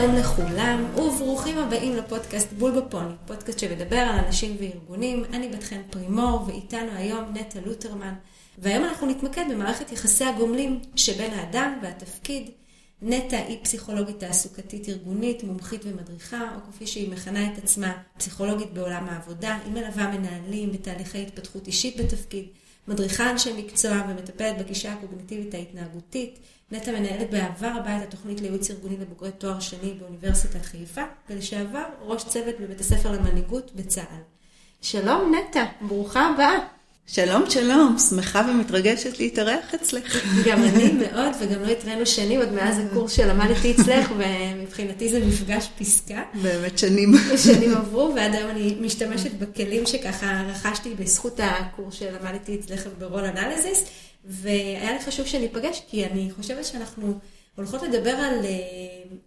שלום לכולם, וברוכים הבאים לפודקאסט בול בפוני, פודקאסט שמדבר על אנשים וארגונים. אני בת חן פרימור, ואיתנו היום נטע לוטרמן. והיום אנחנו נתמקד במערכת יחסי הגומלים שבין האדם והתפקיד. נטע היא פסיכולוגית תעסוקתית ארגונית, מומחית ומדריכה, או כפי שהיא מכנה את עצמה, פסיכולוגית בעולם העבודה. היא מלווה מנהלים בתהליכי התפתחות אישית בתפקיד, מדריכה אנשי מקצוע ומטפלת בגישה הקוגניטיבית ההתנהגותית. נטע מנהלת בעבר רבה את התוכנית לייעוץ ארגוני לבוגרי תואר שני באוניברסיטת חיפה, ולשעבר ראש צוות בבית הספר למנהיגות בצה"ל. שלום נטע, ברוכה הבאה. שלום, שלום, שמחה ומתרגשת להתארח אצלך. גם אני מאוד, וגם לא התראינו שנים עוד מאז הקורס שלמדתי אצלך, ומבחינתי זה מפגש פסקה. באמת שנים. שנים עברו, ועד היום אני משתמשת בכלים שככה רכשתי בזכות הקורס שלמדתי אצלך ברול אנליזיס, והיה לי חשוב שניפגש, כי אני חושבת שאנחנו הולכות לדבר על, אה,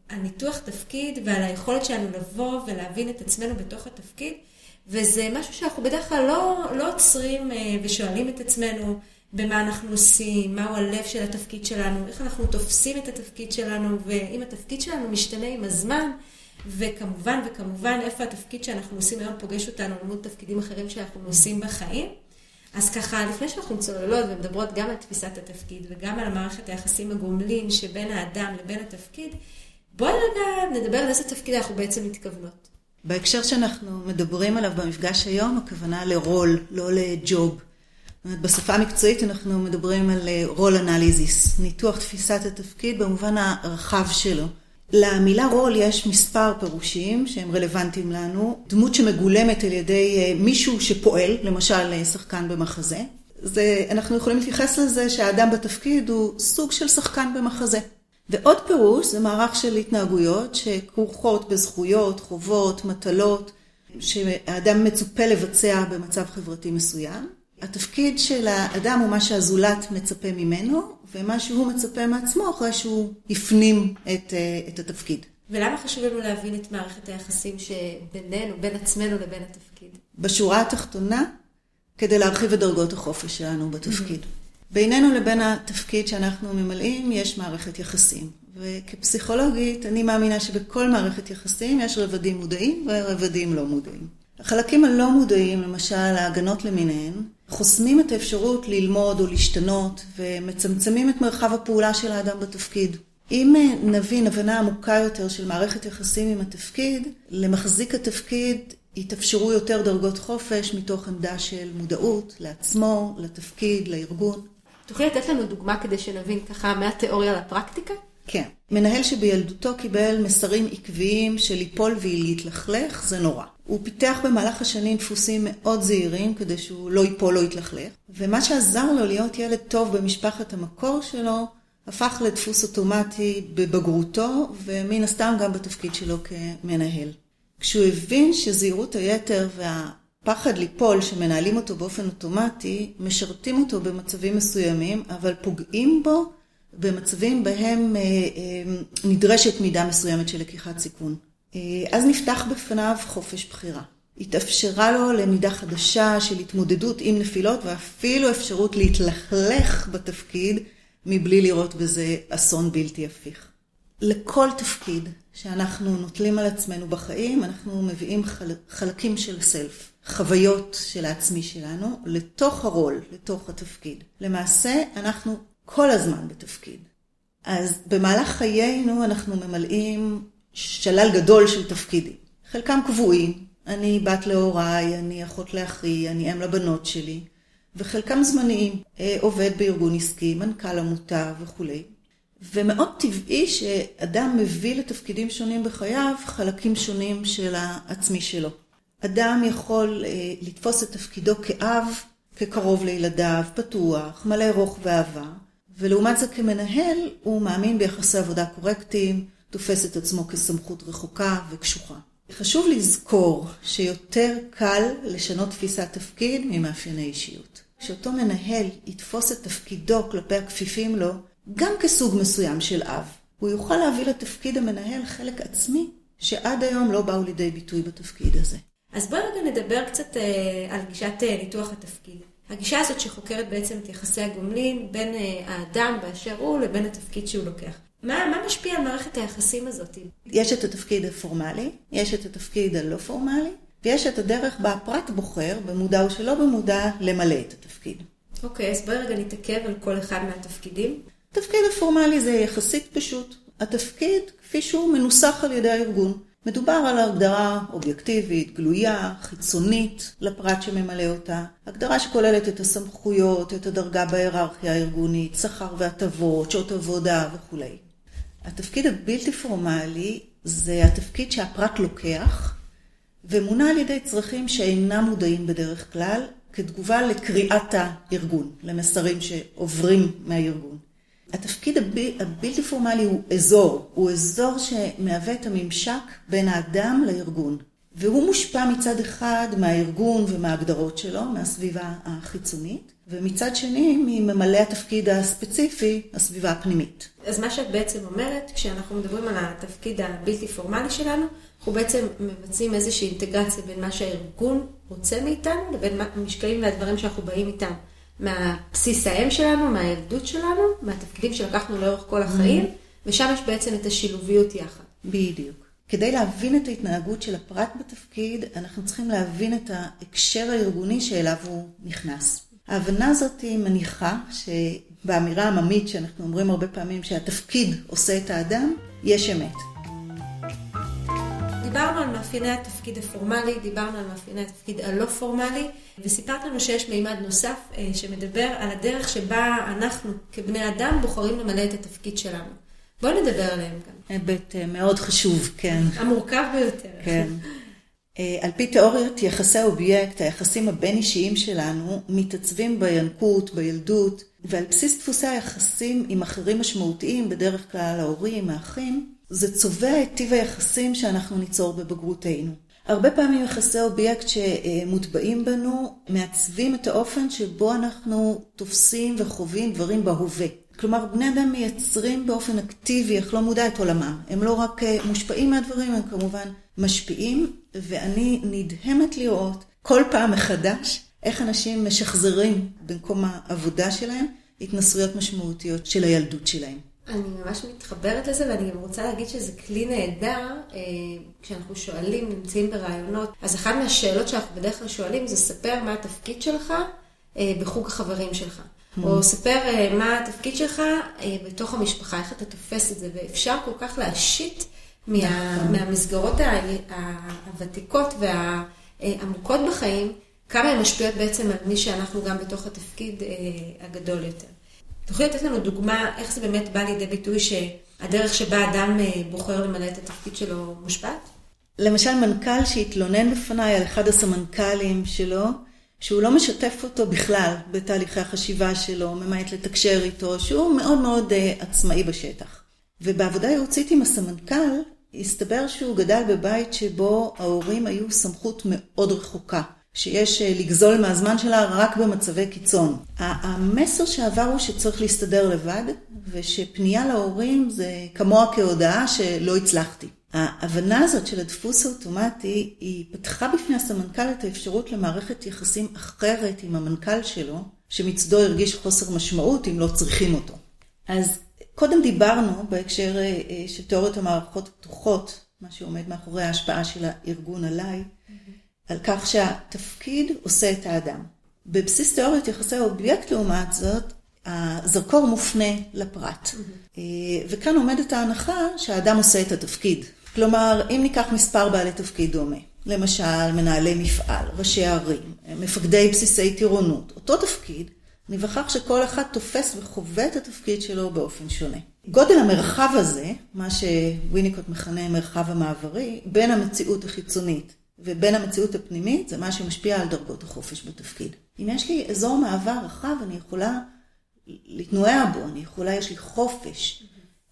על ניתוח תפקיד ועל היכולת שלנו לבוא ולהבין את עצמנו בתוך התפקיד. וזה משהו שאנחנו בדרך כלל לא, לא עוצרים אה, ושואלים את עצמנו במה אנחנו עושים, מהו הלב של התפקיד שלנו, איך אנחנו תופסים את התפקיד שלנו, ואם התפקיד שלנו משתנה עם הזמן, וכמובן וכמובן איפה התפקיד שאנחנו עושים היום פוגש אותנו למוד תפקידים אחרים שאנחנו עושים בחיים. אז ככה, לפני שאנחנו צוללות ומדברות גם על תפיסת התפקיד וגם על מערכת היחסים הגומלין שבין האדם לבין התפקיד, בואי רגע נדבר על איזה תפקיד אנחנו בעצם מתכוונות. בהקשר שאנחנו מדברים עליו במפגש היום, הכוונה לרול, לא לג'וב. בשפה המקצועית אנחנו מדברים על רול אה, אנליזיס, ניתוח תפיסת התפקיד במובן הרחב שלו. למילה רול יש מספר פירושים שהם רלוונטיים לנו. דמות שמגולמת על ידי אה, מישהו שפועל, למשל אה, שחקן במחזה. זה, אנחנו יכולים להתייחס לזה שהאדם בתפקיד הוא סוג של שחקן במחזה. ועוד פירוש זה מערך של התנהגויות שכרוכות בזכויות, חובות, מטלות, שהאדם מצופה לבצע במצב חברתי מסוים. התפקיד של האדם הוא מה שהזולת מצפה ממנו, ומה שהוא מצפה מעצמו אחרי שהוא הפנים את, אה, את התפקיד. ולמה חשוב לנו להבין את מערכת היחסים שבינינו, בין עצמנו לבין התפקיד? בשורה התחתונה, כדי להרחיב את דרגות החופש שלנו בתפקיד. Mm-hmm. בינינו לבין התפקיד שאנחנו ממלאים יש מערכת יחסים. וכפסיכולוגית אני מאמינה שבכל מערכת יחסים יש רבדים מודעים ורבדים לא מודעים. החלקים הלא מודעים, למשל ההגנות למיניהן, חוסמים את האפשרות ללמוד או להשתנות ומצמצמים את מרחב הפעולה של האדם בתפקיד. אם נבין הבנה עמוקה יותר של מערכת יחסים עם התפקיד, למחזיק התפקיד יתאפשרו יותר דרגות חופש מתוך עמדה של מודעות לעצמו, לתפקיד, לארגון. תוכלי לתת לנו דוגמה כדי שנבין ככה מהתיאוריה לפרקטיקה? כן. מנהל שבילדותו קיבל מסרים עקביים של ליפול ולהתלכלך, זה נורא. הוא פיתח במהלך השנים דפוסים מאוד זהירים כדי שהוא לא ייפול או יתלכלך, ומה שעזר לו להיות ילד טוב במשפחת המקור שלו, הפך לדפוס אוטומטי בבגרותו, ומן הסתם גם בתפקיד שלו כמנהל. כשהוא הבין שזהירות היתר וה... פחד ליפול שמנהלים אותו באופן אוטומטי, משרתים אותו במצבים מסוימים, אבל פוגעים בו במצבים בהם אה, אה, נדרשת מידה מסוימת של לקיחת סיכון. אה, אז נפתח בפניו חופש בחירה. התאפשרה לו למידה חדשה של התמודדות עם נפילות ואפילו אפשרות להתלכלך בתפקיד מבלי לראות בזה אסון בלתי הפיך. לכל תפקיד שאנחנו נוטלים על עצמנו בחיים, אנחנו מביאים חל... חלקים של סלף. החוויות של העצמי שלנו לתוך הרול, לתוך התפקיד. למעשה, אנחנו כל הזמן בתפקיד. אז במהלך חיינו אנחנו ממלאים שלל גדול של תפקידים. חלקם קבועים, אני בת להוריי, אני אחות לאחי, אני אם לבנות שלי, וחלקם זמניים, אה, עובד בארגון עסקי, מנכ"ל עמותה וכולי. ומאוד טבעי שאדם מביא לתפקידים שונים בחייו חלקים שונים של העצמי שלו. אדם יכול אה, לתפוס את תפקידו כאב, כקרוב לילדיו, פתוח, מלא רוך ואהבה, ולעומת זה כמנהל הוא מאמין ביחסי עבודה קורקטיים, תופס את עצמו כסמכות רחוקה וקשוחה. חשוב לזכור שיותר קל לשנות תפיסת תפקיד ממאפייני אישיות. כשאותו מנהל יתפוס את תפקידו כלפי הכפיפים לו, גם כסוג מסוים של אב, הוא יוכל להביא לתפקיד המנהל חלק עצמי שעד היום לא באו לידי ביטוי בתפקיד הזה. אז בואי רגע נדבר קצת אה, על גישת אה, ניתוח התפקיד. הגישה הזאת שחוקרת בעצם את יחסי הגומלין בין אה, האדם באשר הוא לבין התפקיד שהוא לוקח. מה, מה משפיע על מערכת היחסים הזאת? יש את התפקיד הפורמלי, יש את התפקיד הלא פורמלי, ויש את הדרך בה הפרט בוחר, במודע או שלא במודע, למלא את התפקיד. אוקיי, אז בואי רגע נתעכב על כל אחד מהתפקידים. התפקיד הפורמלי זה יחסית פשוט. התפקיד, כפי שהוא מנוסח על ידי הארגון. מדובר על הגדרה אובייקטיבית, גלויה, חיצונית לפרט שממלא אותה. הגדרה שכוללת את הסמכויות, את הדרגה בהיררכיה הארגונית, שכר והטבות, שעות עבודה וכולי. התפקיד הבלתי פורמלי זה התפקיד שהפרט לוקח ומונע על ידי צרכים שאינם מודעים בדרך כלל, כתגובה לקריאת הארגון, למסרים שעוברים מהארגון. התפקיד הבלתי פורמלי הוא אזור, הוא אזור שמהווה את הממשק בין האדם לארגון. והוא מושפע מצד אחד מהארגון ומההגדרות שלו, מהסביבה החיצונית, ומצד שני מממלא התפקיד הספציפי, הסביבה הפנימית. אז מה שאת בעצם אומרת, כשאנחנו מדברים על התפקיד הבלתי פורמלי שלנו, אנחנו בעצם מבצעים איזושהי אינטגרציה בין מה שהארגון רוצה מאיתנו, לבין המשקעים והדברים שאנחנו באים איתם. מהבסיס האם שלנו, מהילדות שלנו, מהתפקידים שלקחנו לאורך כל החיים, mm-hmm. ושם יש בעצם את השילוביות יחד. בדיוק. כדי להבין את ההתנהגות של הפרט בתפקיד, אנחנו צריכים להבין את ההקשר הארגוני שאליו הוא נכנס. ההבנה הזאת היא מניחה שבאמירה העממית שאנחנו אומרים הרבה פעמים שהתפקיד עושה את האדם, יש אמת. דיברנו על מאפייני התפקיד הפורמלי, דיברנו על מאפייני התפקיד הלא פורמלי, וסיפרת לנו שיש מימד נוסף אה, שמדבר על הדרך שבה אנחנו כבני אדם בוחרים למלא את התפקיד שלנו. בואי נדבר עליהם גם. היבט אה, מאוד חשוב, כן. המורכב ביותר. כן. אה, על פי תיאוריות יחסי האובייקט, היחסים הבין-אישיים שלנו, מתעצבים בינקות, בילדות, ועל בסיס דפוסי היחסים עם אחרים משמעותיים, בדרך כלל ההורים, האחים, זה צובע את טיב היחסים שאנחנו ניצור בבגרותנו. הרבה פעמים יחסי אובייקט שמוטבעים בנו מעצבים את האופן שבו אנחנו תופסים וחווים דברים בהווה. כלומר, בני אדם מייצרים באופן אקטיבי, אך לא מודע את עולמם. הם לא רק אה, מושפעים מהדברים, הם כמובן משפיעים, ואני נדהמת לראות כל פעם מחדש איך אנשים משחזרים במקום העבודה שלהם התנסויות משמעותיות של הילדות שלהם. אני ממש מתחברת לזה, ואני גם רוצה להגיד שזה כלי נהדר, אה, כשאנחנו שואלים, נמצאים ברעיונות, אז אחת מהשאלות שאנחנו בדרך כלל שואלים זה ספר מה התפקיד שלך אה, בחוג החברים שלך. Mm. או ספר אה, מה התפקיד שלך בתוך המשפחה, איך אתה תופס את זה, ואפשר כל כך להשית מה, נכון. מהמסגרות הוותיקות והעמוקות בחיים, כמה הן משפיעות בעצם על מי שאנחנו גם בתוך התפקיד הגדול יותר. תוכלי לתת לנו דוגמה איך זה באמת בא לידי ביטוי שהדרך שבה אדם אה, בוחר למלא את התפקיד שלו מושפעת? למשל מנכ"ל שהתלונן בפניי על אחד הסמנכ"לים שלו, שהוא לא משתף אותו בכלל בתהליכי החשיבה שלו, ממעט לתקשר איתו, שהוא מאוד מאוד uh, עצמאי בשטח. ובעבודה ייעוצית עם הסמנכ"ל, הסתבר שהוא גדל בבית שבו ההורים היו סמכות מאוד רחוקה. שיש אה, לגזול מהזמן שלה רק במצבי קיצון. המסר שעבר הוא שצריך להסתדר לבד, ושפנייה להורים זה כמוה כהודעה שלא הצלחתי. ההבנה הזאת של הדפוס האוטומטי, היא פתחה בפני הסמנכ"ל את האפשרות למערכת יחסים אחרת עם המנכ"ל שלו, שמצדו הרגיש חוסר משמעות אם לא צריכים אותו. אז קודם דיברנו בהקשר אה, של תיאוריות המערכות הפתוחות, מה שעומד מאחורי ההשפעה של הארגון עליי, על כך שהתפקיד עושה את האדם. בבסיס תיאוריות יחסי אובייקט לעומת זאת, הזרקור מופנה לפרט. Mm-hmm. וכאן עומדת ההנחה שהאדם עושה את התפקיד. כלומר, אם ניקח מספר בעלי תפקיד דומה, למשל מנהלי מפעל, ראשי ערים, מפקדי בסיסי טירונות, אותו תפקיד, נבחר שכל אחד תופס וחווה את התפקיד שלו באופן שונה. גודל המרחב הזה, מה שוויניקוט מכנה מרחב המעברי, בין המציאות החיצונית ובין המציאות הפנימית זה מה שמשפיע על דרגות החופש בתפקיד. אם יש לי אזור מעבר רחב, אני יכולה להתנועע בו, אני יכולה, יש לי חופש.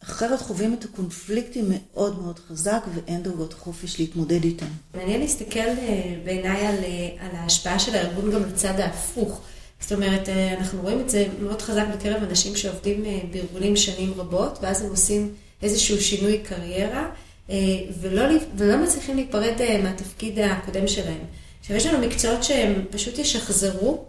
אחרת חווים את הקונפליקטים מאוד מאוד חזק ואין דרגות חופש להתמודד איתם. מעניין להסתכל אה, בעיניי על, אה, על ההשפעה של הארגון גם לצד ההפוך. זאת אומרת, אה, אנחנו רואים את זה מאוד חזק בקרב אנשים שעובדים בארגונים שנים רבות, ואז הם עושים איזשהו שינוי קריירה. אה, ולא, ולא מצליחים להיפרד אה, מהתפקיד הקודם שלהם. עכשיו, יש לנו מקצועות שהם פשוט ישחזרו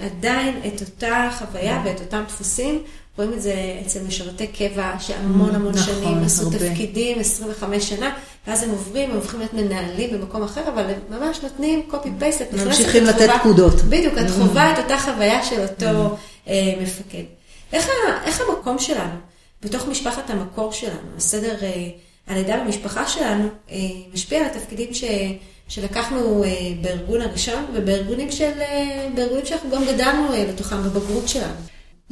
עדיין את אותה חוויה ואת אותם דפוסים. רואים את זה אצל משרתי קבע שהמון המון נכון, שנים עשו הרבה. תפקידים, 25 שנה, ואז הם עוברים, הם הופכים להיות מנהלים במקום אחר, אבל הם ממש נותנים copy-paste, את נכנסת, ממשיכים את לתת פקודות. בדיוק, את חווה את אותה חוויה של אותו אה, מפקד. איך, ה- איך המקום שלנו, בתוך משפחת המקור שלנו, הסדר אה, הלידה במשפחה שלנו, אה, משפיע על התפקידים ש, שלקחנו אה, בארגון הראשון, ובארגונים של, אה, שאנחנו גם גדלנו אה, לתוכם בבגרות שלנו.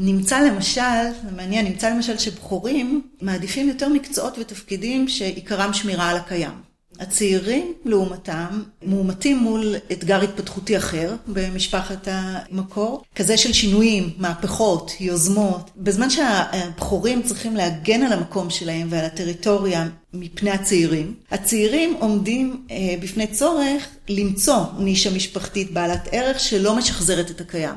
נמצא למשל, זה מעניין, נמצא למשל שבחורים מעדיפים יותר מקצועות ותפקידים שעיקרם שמירה על הקיים. הצעירים, לעומתם, מאומתים מול אתגר התפתחותי אחר במשפחת המקור, כזה של שינויים, מהפכות, יוזמות. בזמן שהבחורים צריכים להגן על המקום שלהם ועל הטריטוריה מפני הצעירים, הצעירים עומדים אה, בפני צורך למצוא נישה משפחתית בעלת ערך שלא משחזרת את הקיים.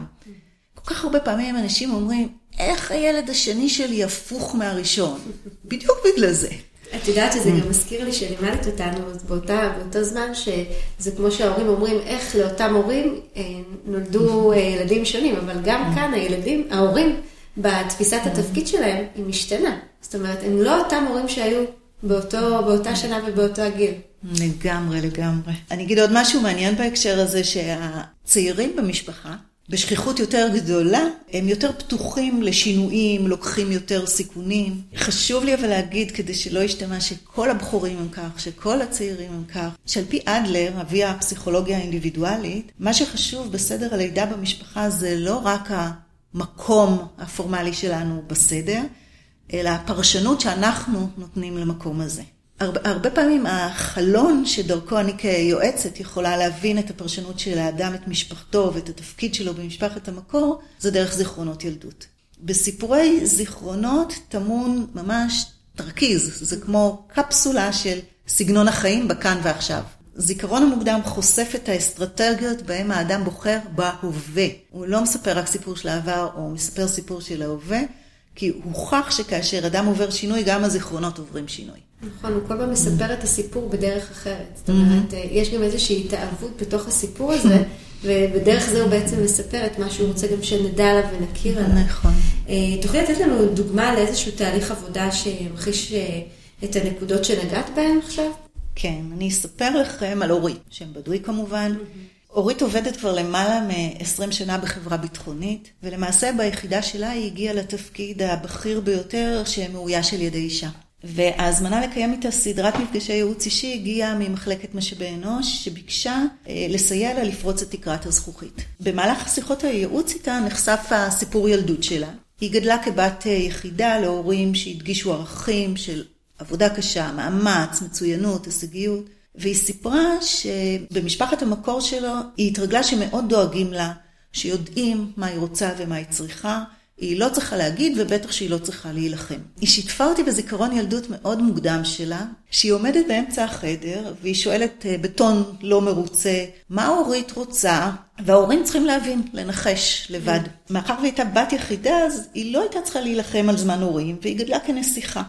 כל כך הרבה פעמים אנשים אומרים, איך הילד השני שלי הפוך מהראשון? בדיוק בגלל זה. את יודעת שזה גם מזכיר לי שלימדת אותנו באותה, באותו זמן, שזה כמו שההורים אומרים, איך לאותם הורים אה, נולדו אה, ילדים שונים, אבל גם כאן הילדים, ההורים, בתפיסת התפקיד שלהם, היא משתנה. זאת אומרת, הם לא אותם הורים שהיו באותו, באותה שנה ובאותו הגיל. לגמרי, לגמרי. אני אגיד עוד משהו מעניין בהקשר הזה, שהצעירים במשפחה, בשכיחות יותר גדולה, הם יותר פתוחים לשינויים, לוקחים יותר סיכונים. חשוב לי אבל להגיד, כדי שלא ישתמע שכל הבחורים הם כך, שכל הצעירים הם כך, שעל פי אדלר, אבי הפסיכולוגיה האינדיבידואלית, מה שחשוב בסדר הלידה במשפחה זה לא רק המקום הפורמלי שלנו בסדר, אלא הפרשנות שאנחנו נותנים למקום הזה. הרבה, הרבה פעמים החלון שדרכו אני כיועצת יכולה להבין את הפרשנות של האדם, את משפחתו ואת התפקיד שלו במשפחת המקור, זה דרך זיכרונות ילדות. בסיפורי זיכרונות טמון ממש תרכיז, זה כמו קפסולה של סגנון החיים בכאן ועכשיו. זיכרון המוקדם חושף את האסטרטגיות בהם האדם בוחר בהווה. הוא לא מספר רק סיפור של העבר, או מספר סיפור של ההווה, כי הוכח שכאשר אדם עובר שינוי, גם הזיכרונות עוברים שינוי. נכון, הוא כל פעם מספר את הסיפור בדרך אחרת. זאת אומרת, יש גם איזושהי התאהבות בתוך הסיפור הזה, ובדרך זה הוא בעצם מספר את מה שהוא רוצה גם שנדע עליו ונכיר עליו. נכון. תוכלי לתת לנו דוגמה לאיזשהו תהליך עבודה שימחיש את הנקודות שנגעת בהן עכשיו? כן, אני אספר לכם על אורי, שם בדוי כמובן. אורית עובדת כבר למעלה מ-20 שנה בחברה ביטחונית, ולמעשה ביחידה שלה היא הגיעה לתפקיד הבכיר ביותר שמאויש על ידי אישה. וההזמנה לקיים איתה סדרת מפגשי ייעוץ אישי הגיעה ממחלקת משאבי אנוש, שביקשה אה, לסייע לה לפרוץ את תקרת הזכוכית. במהלך שיחות הייעוץ איתה נחשף הסיפור ילדות שלה. היא גדלה כבת יחידה להורים שהדגישו ערכים של עבודה קשה, מאמץ, מצוינות, הישגיות. והיא סיפרה שבמשפחת המקור שלו היא התרגלה שמאוד דואגים לה, שיודעים מה היא רוצה ומה היא צריכה, היא לא צריכה להגיד ובטח שהיא לא צריכה להילחם. היא שיתפה אותי בזיכרון ילדות מאוד מוקדם שלה, שהיא עומדת באמצע החדר והיא שואלת בטון לא מרוצה, מה אורית רוצה? וההורים צריכים להבין, לנחש לבד. מאחר והיא הייתה בת יחידה, אז היא לא הייתה צריכה להילחם על זמן הורים, והיא גדלה כנסיכה.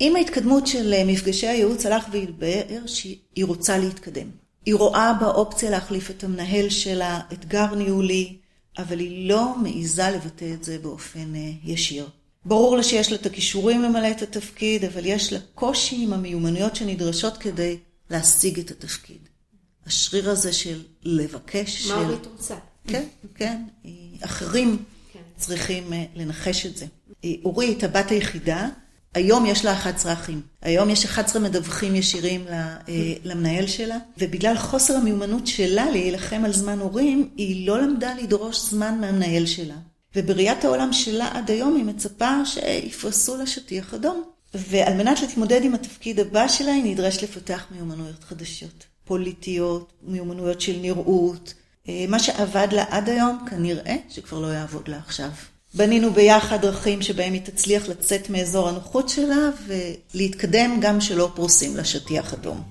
עם ההתקדמות של מפגשי הייעוץ הלך והתבהר שהיא רוצה להתקדם. היא רואה באופציה להחליף את המנהל שלה, אתגר ניהולי, אבל היא לא מעיזה לבטא את זה באופן ישיר. ברור לה שיש לה את הכישורים למלא את התפקיד, אבל יש לה קושי עם המיומנויות שנדרשות כדי להשיג את התפקיד. השריר הזה של לבקש... מה של... אורית רוצה? כן, כן. אחרים כן. צריכים לנחש את זה. אורי הייתה הבת היחידה. היום יש לה 11 אחים. היום יש 11 מדווחים ישירים למנהל שלה, ובגלל חוסר המיומנות שלה להילחם על זמן הורים, היא לא למדה לדרוש זמן מהמנהל שלה. ובראיית העולם שלה עד היום היא מצפה שיפרסו לה שטיח אדום. ועל מנת להתמודד עם התפקיד הבא שלה, היא נדרשת לפתח מיומנויות חדשות. פוליטיות, מיומנויות של נראות. מה שעבד לה עד היום, כנראה שכבר לא יעבוד לה עכשיו. בנינו ביחד דרכים שבהם היא תצליח לצאת מאזור הנוחות שלה ולהתקדם גם שלא פרוסים לה שטיח אדום.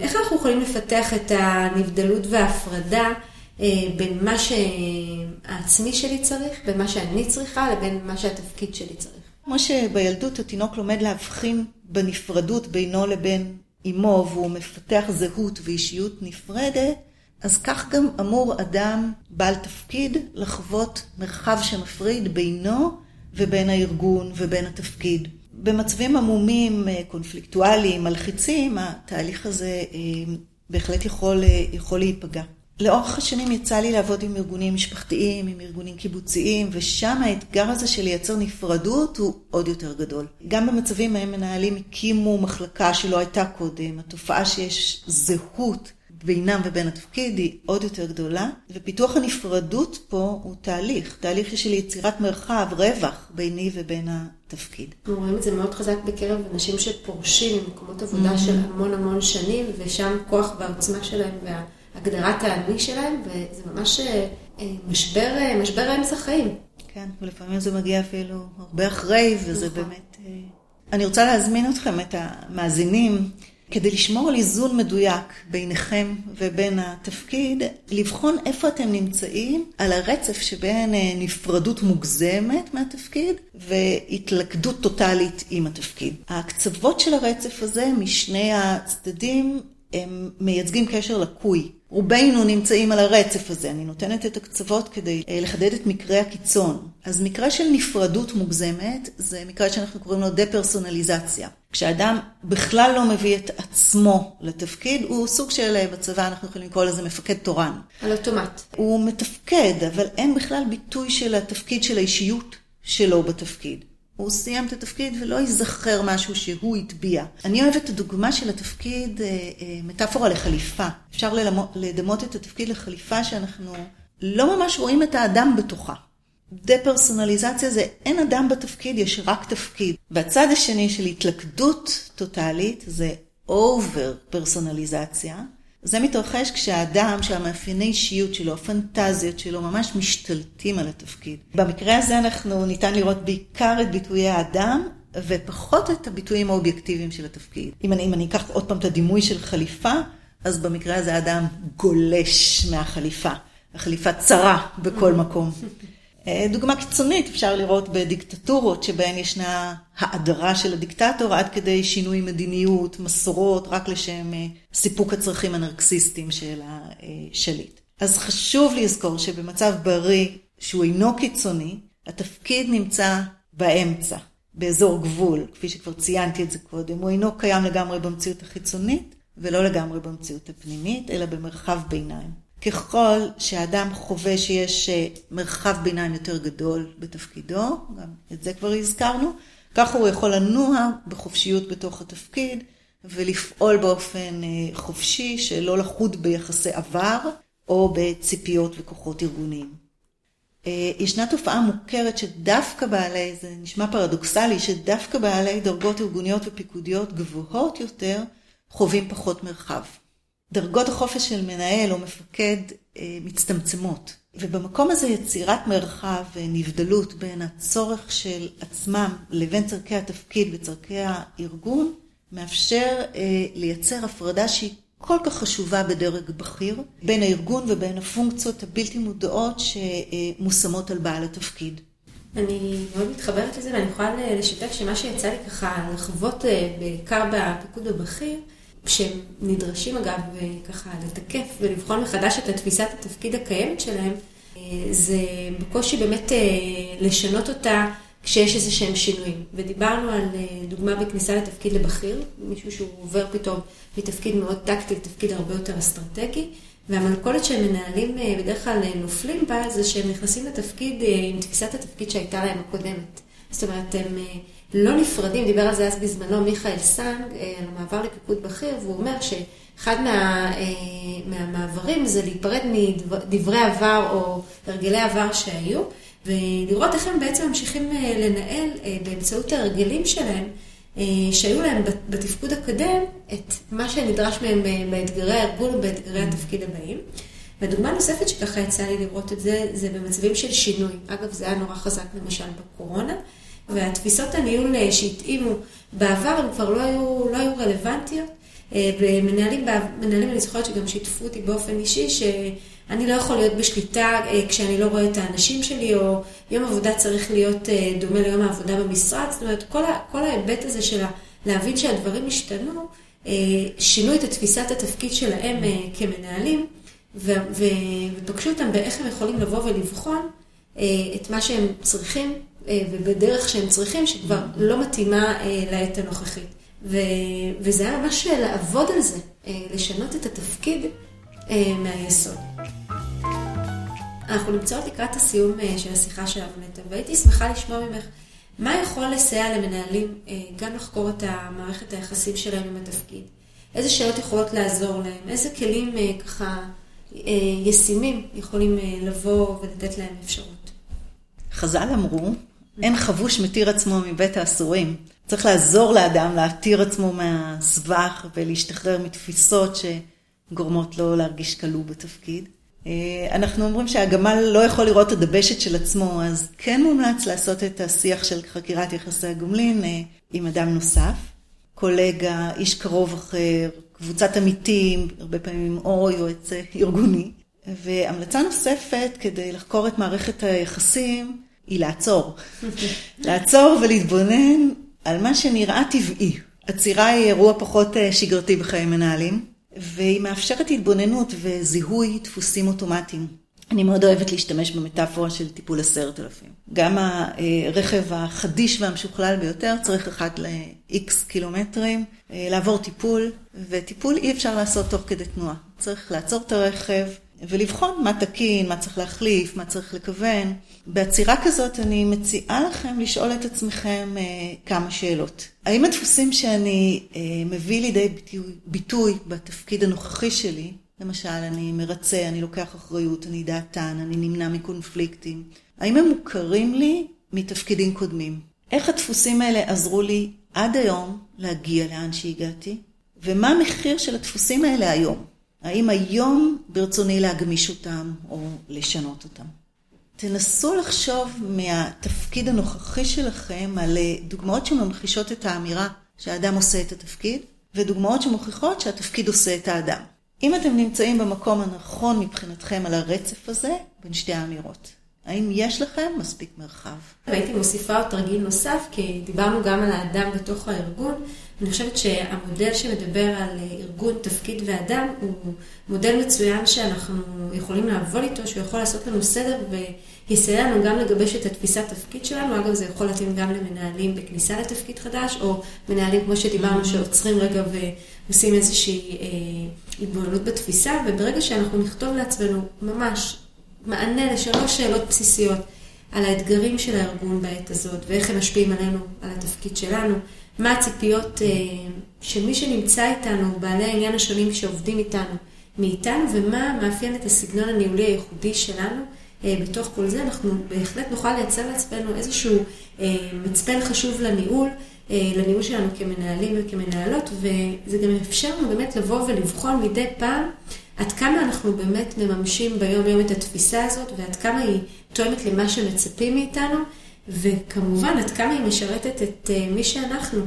איך אנחנו יכולים לפתח את הנבדלות וההפרדה בין מה שהעצמי שלי צריך, בין מה שאני צריכה, לבין מה שהתפקיד שלי צריך? כמו שבילדות התינוק לומד להבחין בנפרדות בינו לבין עמו והוא מפתח זהות ואישיות נפרדת, אז כך גם אמור אדם בעל תפקיד לחוות מרחב שמפריד בינו ובין הארגון ובין התפקיד. במצבים עמומים, קונפליקטואליים, מלחיצים, התהליך הזה בהחלט יכול, יכול להיפגע. לאורך השנים יצא לי לעבוד עם ארגונים משפחתיים, עם ארגונים קיבוציים, ושם האתגר הזה של לייצר נפרדות הוא עוד יותר גדול. גם במצבים מהם מנהלים הקימו מחלקה שלא הייתה קודם, התופעה שיש זהות בינם ובין התפקיד היא עוד יותר גדולה, ופיתוח הנפרדות פה הוא תהליך, תהליך של יצירת מרחב, רווח, ביני ובין התפקיד. אנחנו רואים את זה מאוד חזק בקרב אנשים שפורשים ממקומות עבודה של המון המון שנים, ושם כוח והעוצמה שלהם וה... הגדרת האני שלהם, וזה ממש אה, משבר, אה, משבר אמצע חיים. כן, ולפעמים זה מגיע אפילו הרבה אחרי, וזה נכון. באמת... אה, אני רוצה להזמין אתכם, את המאזינים, כדי לשמור על איזון מדויק ביניכם ובין התפקיד, לבחון איפה אתם נמצאים על הרצף שבין נפרדות מוגזמת מהתפקיד והתלכדות טוטאלית עם התפקיד. הקצוות של הרצף הזה משני הצדדים הם מייצגים קשר לקוי. רובנו נמצאים על הרצף הזה, אני נותנת את הקצוות כדי אה, לחדד את מקרה הקיצון. אז מקרה של נפרדות מוגזמת, זה מקרה שאנחנו קוראים לו דה-פרסונליזציה. כשאדם בכלל לא מביא את עצמו לתפקיד, הוא סוג של, אה, בצבא אנחנו יכולים לקרוא לזה מפקד תורן. על אוטומט. הוא מתפקד, אבל אין בכלל ביטוי של התפקיד של האישיות שלו בתפקיד. הוא סיים את התפקיד ולא ייזכר משהו שהוא הטביע. אני אוהבת את הדוגמה של התפקיד, אה, אה, מטאפורה לחליפה. אפשר לדמות את התפקיד לחליפה שאנחנו לא ממש רואים את האדם בתוכה. דה-פרסונליזציה זה אין אדם בתפקיד, יש רק תפקיד. והצד השני של התלכדות טוטאלית זה אובר-פרסונליזציה. זה מתרחש כשהאדם, שהמאפייני אישיות שלו, הפנטזיות שלו, ממש משתלטים על התפקיד. במקרה הזה אנחנו ניתן לראות בעיקר את ביטויי האדם, ופחות את הביטויים האובייקטיביים של התפקיד. אם אני, אם אני אקח עוד פעם את הדימוי של חליפה, אז במקרה הזה האדם גולש מהחליפה. החליפה צרה בכל מקום. אה, דוגמה קיצונית אפשר לראות בדיקטטורות שבהן ישנה האדרה של הדיקטטור עד כדי שינוי מדיניות, מסורות, רק לשם אה, סיפוק הצרכים הנרקסיסטיים של השליט. אז חשוב לזכור שבמצב בריא שהוא אינו קיצוני, התפקיד נמצא באמצע, באזור גבול, כפי שכבר ציינתי את זה קודם, הוא אינו קיים לגמרי במציאות החיצונית ולא לגמרי במציאות הפנימית, אלא במרחב ביניים. ככל שאדם חווה שיש אה, מרחב ביניים יותר גדול בתפקידו, גם את זה כבר הזכרנו, ככה הוא יכול לנוע בחופשיות בתוך התפקיד ולפעול באופן אה, חופשי, שלא לחוד ביחסי עבר או בציפיות וכוחות ארגוניים. אה, ישנה תופעה מוכרת שדווקא בעלי, זה נשמע פרדוקסלי, שדווקא בעלי דרגות ארגוניות ופיקודיות גבוהות יותר חווים פחות מרחב. דרגות החופש של מנהל או מפקד אה, מצטמצמות. ובמקום הזה יצירת מרחב ונבדלות בין הצורך של עצמם לבין צורכי התפקיד וצורכי הארגון, מאפשר אה, לייצר הפרדה שהיא כל כך חשובה בדרג בכיר, בין הארגון ובין הפונקציות הבלתי מודעות שמושמות על בעל התפקיד. אני מאוד מתחברת לזה ואני יכולה לשתף שמה שיצא לי ככה לחוות אה, בעיקר בפיקוד הבכיר, שהם נדרשים אגב ככה לתקף ולבחון מחדש את תפיסת התפקיד הקיימת שלהם, אה, זה בקושי באמת אה, לשנות אותה כשיש איזה שהם שינויים. ודיברנו על אה, דוגמה בכניסה לתפקיד לבכיר, מישהו שהוא עובר פתאום מתפקיד מאוד טקטי לתפקיד הרבה יותר אסטרטגי, והמלכודת שהם מנהלים בדרך כלל נופלים בה, זה שהם נכנסים לתפקיד עם תפיסת התפקיד שהייתה להם הקודמת. זאת אומרת, הם לא נפרדים, דיבר על זה אז בזמנו מיכאל סנג, אה, על המעבר לפיקוד בכיר, והוא אומר שאחד מה, אה, מהמעברים זה להיפרד מדברי עבר או הרגלי עבר שהיו, ולראות איך הם בעצם ממשיכים אה, לנהל באמצעות ההרגלים שלהם, שהיו להם בתפקוד הקודם, את מה שנדרש מהם באתגרי הארגון ובאתגרי התפקיד הבאים. ודוגמה נוספת שככה יצא לי לראות את זה, זה במצבים של שינוי. אגב, זה היה נורא חזק למשל בקורונה. והתפיסות הניהול אה, שהתאימו בעבר הן כבר לא היו, לא היו רלוונטיות. אה, ומנהלים, מנהלים אני זוכרת שגם שיתפו אותי באופן אישי, שאני לא יכול להיות בשליטה אה, כשאני לא רואה את האנשים שלי, או יום עבודה צריך להיות דומה ליום העבודה במשרד. זאת אומרת, כל, כל ההיבט הזה של להבין שהדברים השתנו, שינו את תפיסת התפקיד שלהם כמנהלים, ופגשו אותם באיך הם יכולים לבוא ולבחון את מה שהם צריכים ובדרך שהם צריכים, שכבר לא מתאימה לעת הנוכחית. וזה היה ממש לעבוד על זה, לשנות את התפקיד מהיסוד. אנחנו נמצאות לקראת הסיום של השיחה שלנו, נטע, והייתי שמחה לשמוע ממך מה יכול לסייע למנהלים גם לחקור את המערכת היחסים שלהם עם התפקיד. איזה שאלות יכולות לעזור להם, איזה כלים ככה ישימים יכולים לבוא ולתת להם אפשרות. חז"ל אמרו, אין חבוש מתיר עצמו מבית האסורים. צריך לעזור לאדם להתיר עצמו מהסבך ולהשתחרר מתפיסות שגורמות לו להרגיש כלוא בתפקיד. אנחנו אומרים שהגמל לא יכול לראות את הדבשת של עצמו, אז כן מומלץ לעשות את השיח של חקירת יחסי הגומלין עם אדם נוסף. קולגה, איש קרוב אחר, קבוצת עמיתים, הרבה פעמים או יועץ ארגוני. והמלצה נוספת כדי לחקור את מערכת היחסים היא לעצור. לעצור ולהתבונן על מה שנראה טבעי. עצירה היא אירוע פחות שגרתי בחיי מנהלים, והיא מאפשרת התבוננות וזיהוי דפוסים אוטומטיים. אני מאוד אוהבת להשתמש במטאפורה של טיפול עשרת אלפים. גם הרכב החדיש והמשוכלל ביותר צריך אחת ל-X קילומטרים, לעבור טיפול, וטיפול אי אפשר לעשות תוך כדי תנועה. צריך לעצור את הרכב ולבחון מה תקין, מה צריך להחליף, מה צריך לכוון. בעצירה כזאת אני מציעה לכם לשאול את עצמכם כמה שאלות. האם הדפוסים שאני מביא לידי ביטוי בתפקיד הנוכחי שלי, למשל, אני מרצה, אני לוקח אחריות, אני דעתן, אני נמנע מקונפליקטים. האם הם מוכרים לי מתפקידים קודמים? איך הדפוסים האלה עזרו לי עד היום להגיע לאן שהגעתי? ומה המחיר של הדפוסים האלה היום? האם היום ברצוני להגמיש אותם או לשנות אותם? תנסו לחשוב מהתפקיד הנוכחי שלכם על דוגמאות שממחישות את האמירה שהאדם עושה את התפקיד, ודוגמאות שמוכיחות שהתפקיד עושה את האדם. אם אתם נמצאים במקום הנכון מבחינתכם על הרצף הזה, בין שתי האמירות. האם יש לכם מספיק מרחב? והייתי מוסיפה עוד תרגיל נוסף, כי דיברנו גם על האדם בתוך הארגון. אני חושבת שהמודל שמדבר על ארגון, תפקיד ואדם, הוא מודל מצוין שאנחנו יכולים לעבוד איתו, שהוא יכול לעשות לנו סדר ויסייע לנו גם לגבש את התפיסת תפקיד שלנו. אגב, זה יכול להתאים גם למנהלים בכניסה לתפקיד חדש, או מנהלים, כמו שדיברנו, שעוצרים רגע ועושים איזושהי התבוננות בתפיסה, וברגע שאנחנו נכתוב לעצמנו ממש מענה לשלוש שאלות בסיסיות על האתגרים של הארגון בעת הזאת, ואיך הם משפיעים עלינו, על התפקיד שלנו, מה הציפיות של מי שנמצא איתנו, בעלי העניין השונים שעובדים איתנו, מאיתנו, ומה מאפיין את הסגנון הניהולי הייחודי שלנו. בתוך כל זה אנחנו בהחלט נוכל לייצר לעצמנו איזשהו מצפן חשוב לניהול, לניהול שלנו כמנהלים וכמנהלות, וזה גם אפשר לנו באמת לבוא ולבחון מדי פעם עד כמה אנחנו באמת מממשים ביום יום את התפיסה הזאת, ועד כמה היא תואמת למה שמצפים מאיתנו, וכמובן עד כמה היא משרתת את מי שאנחנו.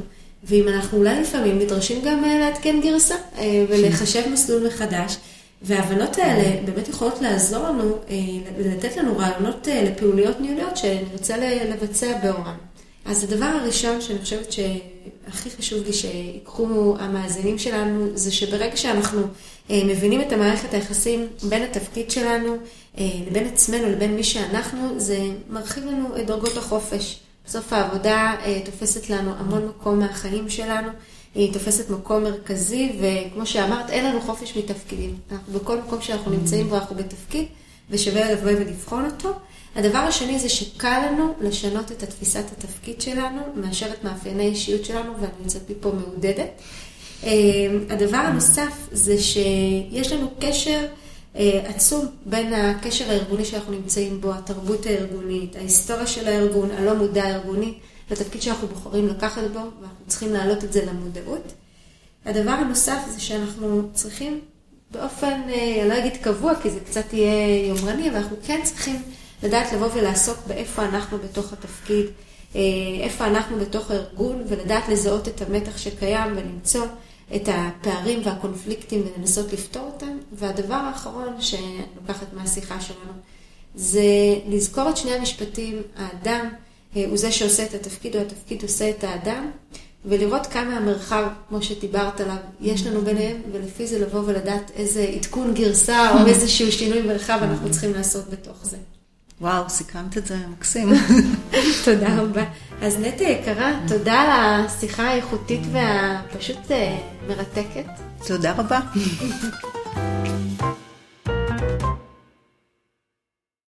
ואם אנחנו אולי לפעמים נדרשים גם לעדכן גרסה ולחשב מסלול מחדש. וההבנות האלה באמת יכולות לעזור לנו, לתת לנו רעיונות לפעוליות ניהוליות שנרצה לבצע בהוראה. אז הדבר הראשון שאני חושבת שהכי חשוב לי שיקחו המאזינים שלנו, זה שברגע שאנחנו מבינים את המערכת היחסים בין התפקיד שלנו לבין עצמנו, לבין מי שאנחנו, זה מרחיב לנו את דרגות החופש. בסוף העבודה תופסת לנו המון מקום מהחיים שלנו, היא תופסת מקום מרכזי, וכמו שאמרת, אין לנו חופש מתפקידים. אנחנו בכל מקום שאנחנו נמצאים בו, אנחנו בתפקיד, ושווה לבוא ולבחון אותו. הדבר השני זה שקל לנו לשנות את התפיסת התפקיד שלנו, מאשר את מאפייני האישיות שלנו, ואני יוצאת מפה מעודדת. הדבר הנוסף זה שיש לנו קשר עצום בין הקשר הארגוני שאנחנו נמצאים בו, התרבות הארגונית, ההיסטוריה של הארגון, הלא מודע הארגוני, לתפקיד שאנחנו בוחרים לקחת בו, ואנחנו צריכים להעלות את זה למודעות. הדבר הנוסף זה שאנחנו צריכים באופן, אני לא אגיד קבוע, כי זה קצת יהיה יומרני, אבל אנחנו כן צריכים לדעת לבוא ולעסוק באיפה אנחנו בתוך התפקיד, איפה אנחנו בתוך הארגון, ולדעת לזהות את המתח שקיים ולמצוא את הפערים והקונפליקטים ולנסות לפתור אותם. והדבר האחרון שאני לוקחת מהשיחה שלנו, זה לזכור את שני המשפטים, האדם הוא זה שעושה את התפקיד, או התפקיד עושה את האדם, ולראות כמה המרחב, כמו שדיברת עליו, יש לנו ביניהם, ולפי זה לבוא ולדעת איזה עדכון גרסה או איזשהו שינוי מרחב אנחנו צריכים לעשות בתוך זה. וואו, סיכמת את זה מקסים. תודה רבה. אז נטע יקרה, תודה על השיחה האיכותית והפשוט מרתקת. תודה רבה.